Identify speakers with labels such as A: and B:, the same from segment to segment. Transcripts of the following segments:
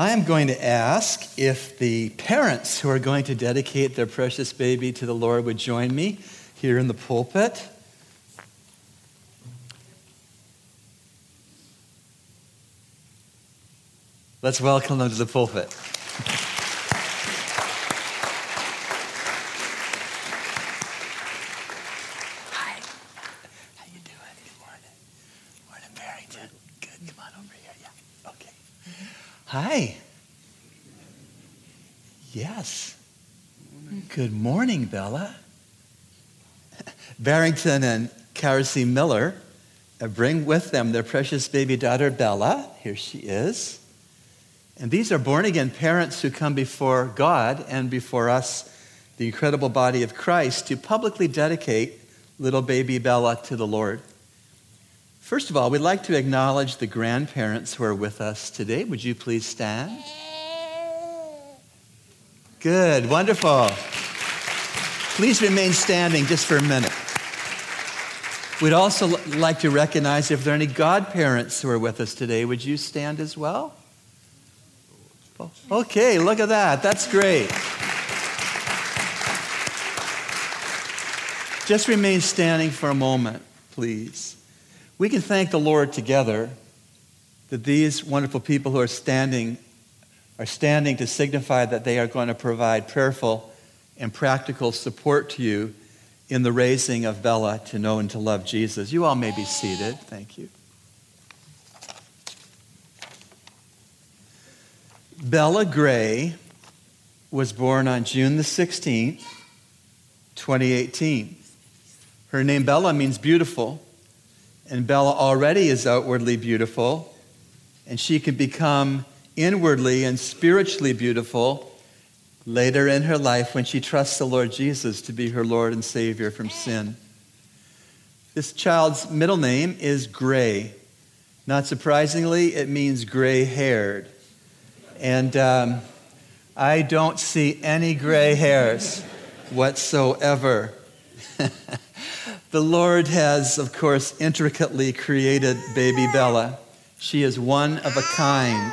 A: I'm going to ask if the parents who are going to dedicate their precious baby to the Lord would join me here in the pulpit. Let's welcome them to the pulpit. Hi. How you doing? Good morning. Morning, Barrington. Good. Come on over here. Yeah. Okay. Hi. Yes. Good morning, Bella. Barrington and Karasi Miller uh, bring with them their precious baby daughter, Bella. Here she is. And these are born again parents who come before God and before us, the incredible body of Christ, to publicly dedicate little baby Bella to the Lord. First of all, we'd like to acknowledge the grandparents who are with us today. Would you please stand? Good, wonderful. Please remain standing just for a minute. We'd also like to recognize if there are any godparents who are with us today. Would you stand as well? Okay, look at that. That's great. Just remain standing for a moment, please. We can thank the Lord together that these wonderful people who are standing are standing to signify that they are going to provide prayerful and practical support to you in the raising of Bella to know and to love Jesus. You all may be seated. Thank you. Bella Gray was born on June the 16th, 2018. Her name Bella means beautiful, and Bella already is outwardly beautiful, and she can become inwardly and spiritually beautiful later in her life when she trusts the Lord Jesus to be her Lord and Savior from sin. This child's middle name is Gray. Not surprisingly, it means gray haired. And um, I don't see any gray hairs whatsoever. the Lord has, of course, intricately created baby Bella. She is one of a kind.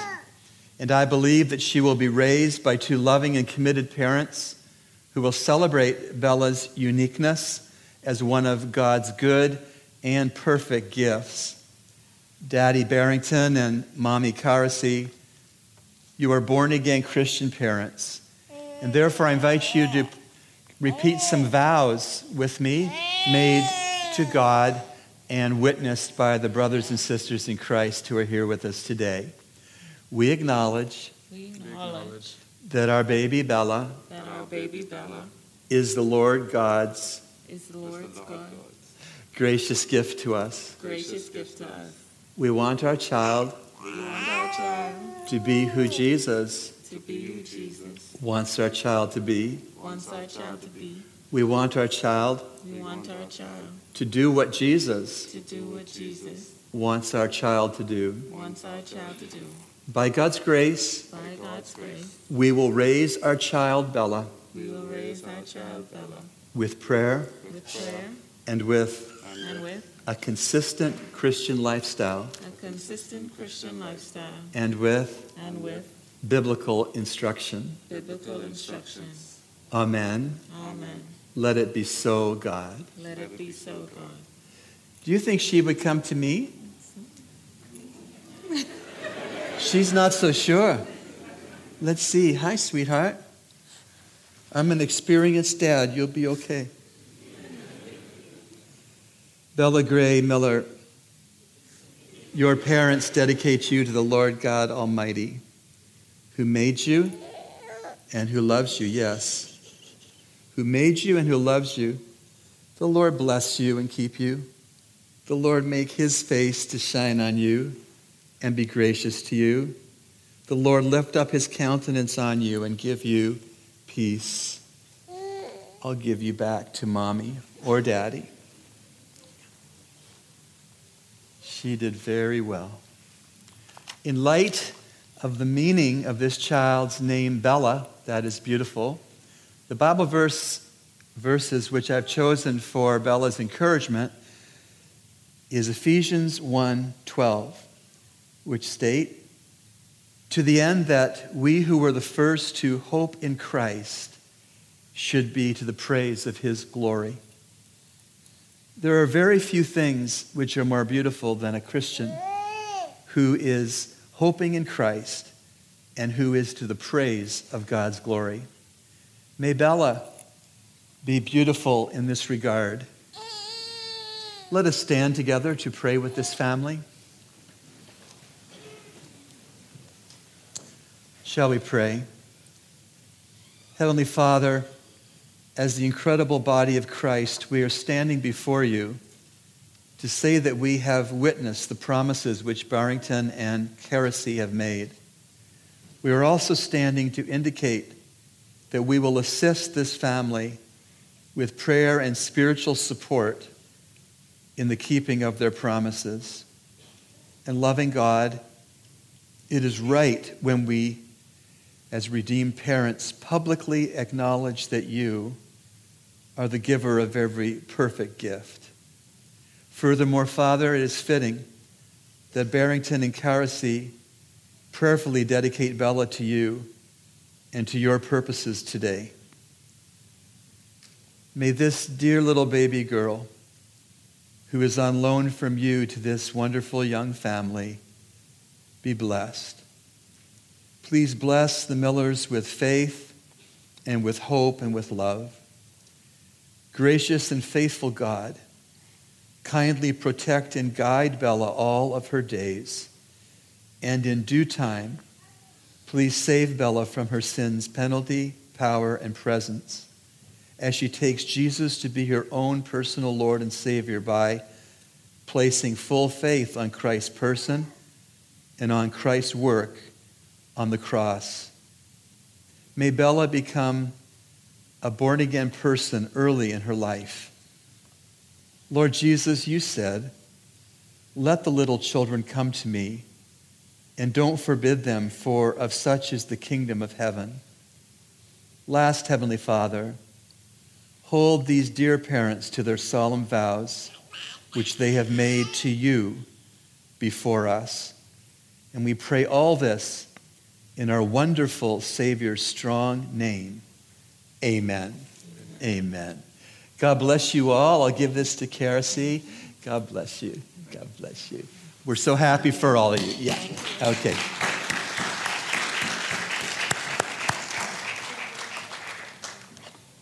A: And I believe that she will be raised by two loving and committed parents who will celebrate Bella's uniqueness as one of God's good and perfect gifts. Daddy Barrington and Mommy Karasi you are born again Christian parents. And therefore, I invite you to repeat some vows with me made to God and witnessed by the brothers and sisters in Christ who are here with us today. We acknowledge,
B: we acknowledge
A: that our baby Bella,
B: that our baby Bella
A: is the Lord God's
B: is the Lord's God,
A: gracious gift to us.
B: gracious gift to us.
A: We want our child
B: We want our child
A: to be who Jesus
B: to be who Jesus
A: wants our child to be.
B: wants our child to be.
A: We want our child
B: We want our child
A: to do what Jesus
B: to do what Jesus
A: wants our child to do.
B: wants our child to do.
A: By God's grace,
B: By God's grace,
A: we will raise our child Bella
B: we will raise our child Bella
A: with prayer
B: with prayer
A: and with
B: and with
A: a consistent Christian lifestyle
B: a consistent Christian lifestyle
A: and with
B: and with
A: biblical instruction.
B: biblical instructions.
A: Amen.
B: Amen.
A: Let it be so, God.
B: Let it be so, God.
A: Do you think she would come to me? She's not so sure. Let's see. Hi, sweetheart. I'm an experienced dad. You'll be okay. Bella Gray Miller, your parents dedicate you to the Lord God Almighty, who made you and who loves you, yes. Who made you and who loves you. The Lord bless you and keep you. The Lord make his face to shine on you and be gracious to you. The Lord lift up his countenance on you and give you peace. I'll give you back to mommy or daddy. She did very well. In light of the meaning of this child's name, Bella, that is beautiful, the Bible verse, verses which I've chosen for Bella's encouragement is Ephesians 1:12, which state, to the end that we who were the first to hope in Christ should be to the praise of his glory. There are very few things which are more beautiful than a Christian who is hoping in Christ and who is to the praise of God's glory. May Bella be beautiful in this regard. Let us stand together to pray with this family. Shall we pray? Heavenly Father, as the incredible body of Christ, we are standing before you to say that we have witnessed the promises which Barrington and Karasi have made. We are also standing to indicate that we will assist this family with prayer and spiritual support in the keeping of their promises. And loving God, it is right when we, as redeemed parents, publicly acknowledge that you are the giver of every perfect gift. Furthermore, Father, it is fitting that Barrington and Karasi prayerfully dedicate Bella to you and to your purposes today. May this dear little baby girl, who is on loan from you to this wonderful young family, be blessed. Please bless the Millers with faith and with hope and with love. Gracious and faithful God, kindly protect and guide Bella all of her days and in due time, please save Bella from her sin's penalty, power, and presence as she takes Jesus to be her own personal Lord and Savior by placing full faith on Christ's person and on Christ's work on the cross. May Bella become a born again person early in her life. Lord Jesus, you said, Let the little children come to me and don't forbid them, for of such is the kingdom of heaven. Last, Heavenly Father, hold these dear parents to their solemn vows, which they have made to you before us. And we pray all this in our wonderful Savior's strong name. Amen. Amen. God bless you all. I'll give this to Karasi. God bless you. God bless you. We're so happy for all of you. Yeah. Okay.